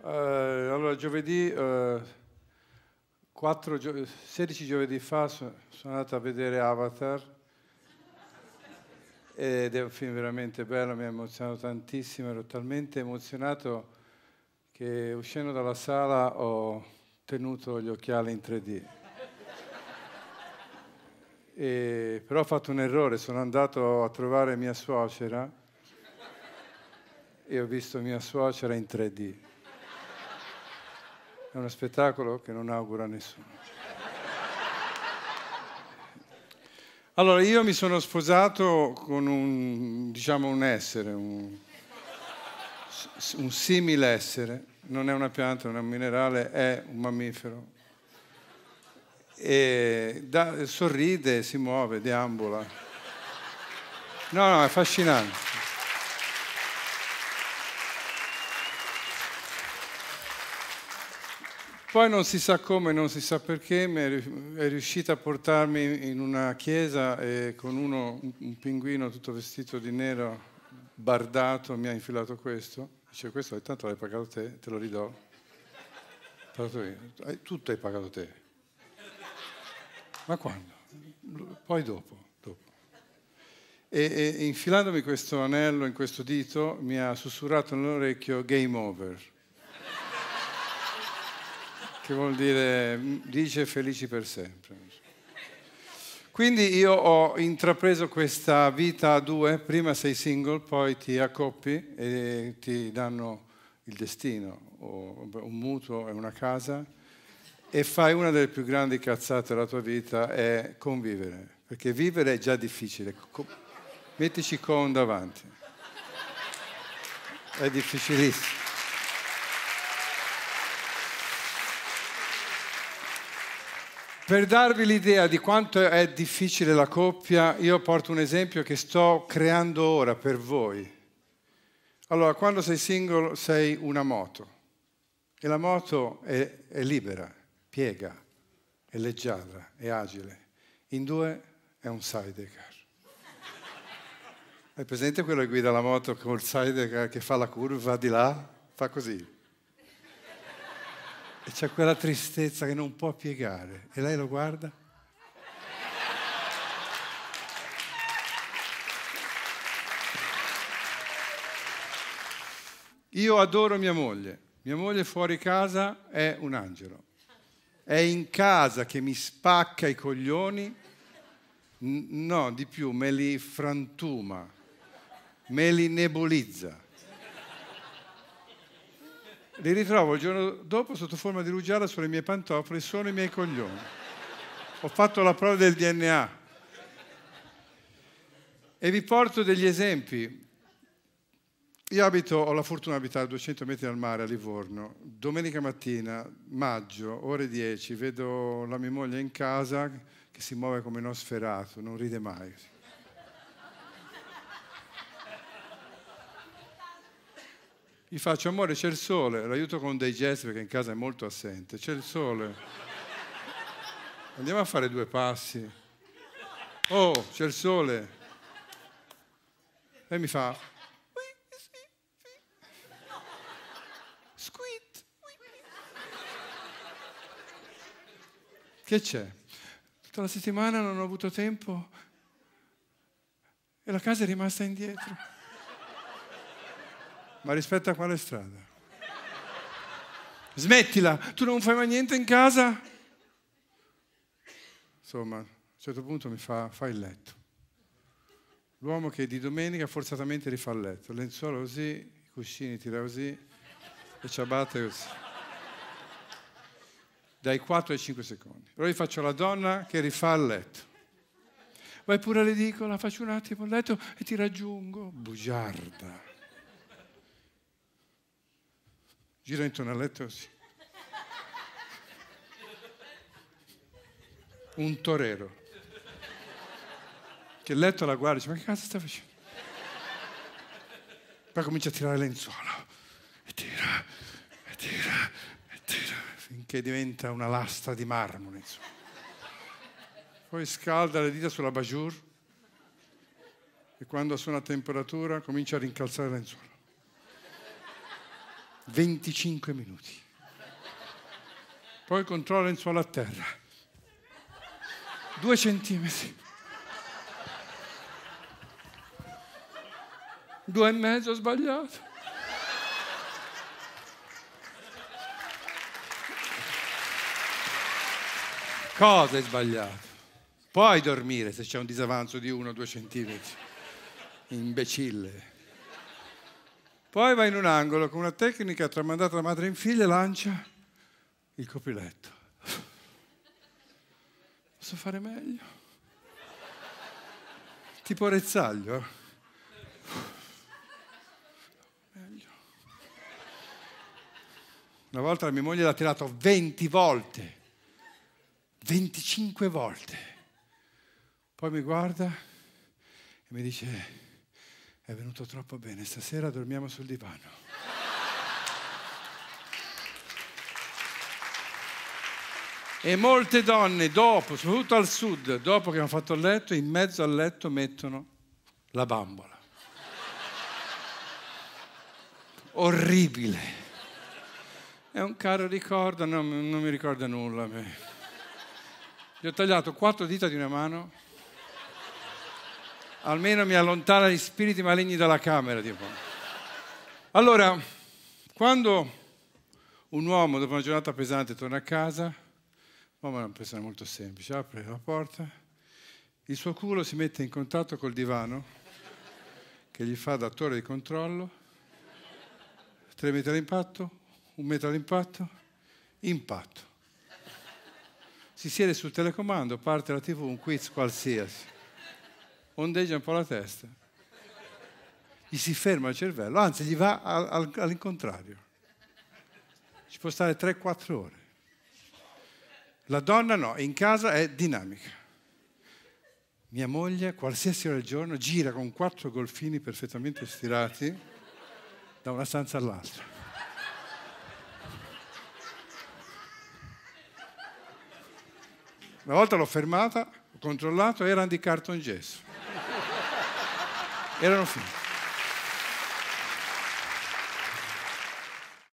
Uh, allora, giovedì, uh, gio- 16 giovedì fa so- sono andato a vedere Avatar ed è un film veramente bello, mi ha emozionato tantissimo, ero talmente emozionato che uscendo dalla sala ho tenuto gli occhiali in 3D. E, però ho fatto un errore, sono andato a trovare mia suocera e ho visto mia suocera in 3D. È uno spettacolo che non auguro a nessuno. Allora, io mi sono sposato con un, diciamo, un essere, un, un simile essere, non è una pianta, non è un minerale, è un mammifero. E da, sorride, si muove, deambula. No, no, è affascinante. Poi non si sa come, non si sa perché, è riuscita a portarmi in una chiesa e con uno, un pinguino tutto vestito di nero, bardato, mi ha infilato questo. Dice, questo intanto l'hai pagato te, te lo ridò. Tutto hai pagato te. Ma quando? Poi dopo. dopo. E, e infilandomi questo anello in questo dito mi ha sussurrato nell'orecchio game over che vuol dire dice felici per sempre. Quindi io ho intrapreso questa vita a due, prima sei single, poi ti accoppi e ti danno il destino, o un mutuo e una casa, e fai una delle più grandi cazzate della tua vita, è convivere, perché vivere è già difficile. Mettici con davanti. È difficilissimo. Per darvi l'idea di quanto è difficile la coppia, io porto un esempio che sto creando ora per voi. Allora, quando sei single sei una moto e la moto è, è libera, piega, è leggiadra, è agile. In due è un sidecar. Hai presente quello che guida la moto col sidecar che fa la curva di là? Fa così e c'è quella tristezza che non può piegare e lei lo guarda. Io adoro mia moglie, mia moglie fuori casa è un angelo, è in casa che mi spacca i coglioni, no, di più, me li frantuma, me li nebulizza li ritrovo il giorno dopo sotto forma di rugiada sulle mie pantofole, sono i miei coglioni. Ho fatto la prova del DNA. E vi porto degli esempi. Io abito, ho la fortuna di abitare a 200 metri dal mare a Livorno. Domenica mattina, maggio, ore 10, vedo la mia moglie in casa che si muove come uno sferato, non ride mai. Gli faccio amore, c'è il sole, l'aiuto con dei gesti perché in casa è molto assente, c'è il sole. Andiamo a fare due passi. Oh, c'è il sole. E mi fa... Che c'è? Tutta la settimana non ho avuto tempo e la casa è rimasta indietro. Ma rispetto a quale strada? Smettila, tu non fai mai niente in casa? Insomma, a un certo punto mi fa, fa il letto. L'uomo che di domenica forzatamente rifà il letto, il lenzuolo così, i cuscini tira così e ciabatte così. Dai 4 ai 5 secondi. Allora io faccio la donna che rifà il letto. Vai pure all'edicola, faccio un attimo il letto e ti raggiungo. Bugiarda. gira intorno al letto così. Un torero. Che il letto la guarda e dice, ma che cazzo sta facendo? Poi comincia a tirare lenzuolo. E tira, e tira, e tira, finché diventa una lastra di marmo. Insomma. Poi scalda le dita sulla bajour e quando sono a temperatura comincia a rincalzare le lenzuola. 25 minuti. Poi controlla le lenzuola a terra. Due centimetri. Due e mezzo sbagliato. Cosa è sbagliato? Puoi dormire se c'è un disavanzo di uno o due centimetri. Imbecille. Poi va in un angolo con una tecnica tramandata da madre in figlia e lancia il copriletto. Posso fare meglio? Tipo rezzaglio. Meglio. Una volta mia moglie l'ha tirato 20 volte. 25 volte. Poi mi guarda e mi dice, è venuto troppo bene, stasera dormiamo sul divano. E molte donne dopo, soprattutto al sud, dopo che hanno fatto il letto, in mezzo al letto mettono la bambola. Orribile. È un caro ricordo, non, non mi ricorda nulla. Gli ho tagliato quattro dita di una mano, almeno mi allontana gli spiriti maligni dalla camera. Tipo. Allora, quando un uomo dopo una giornata pesante torna a casa, l'uomo è una persona molto semplice, apre la porta, il suo culo si mette in contatto col divano che gli fa da torre di controllo, tre metri all'impatto, un metro all'impatto, impatto si siede sul telecomando, parte la tv, un quiz qualsiasi, ondeggia un po' la testa, gli si ferma il cervello, anzi gli va al, al, all'incontrario. Ci può stare 3-4 ore. La donna no, in casa è dinamica. Mia moglie, qualsiasi ora del giorno, gira con quattro golfini perfettamente stirati da una stanza all'altra. Una volta l'ho fermata, ho controllato, erano di cartongesso. Erano finiti.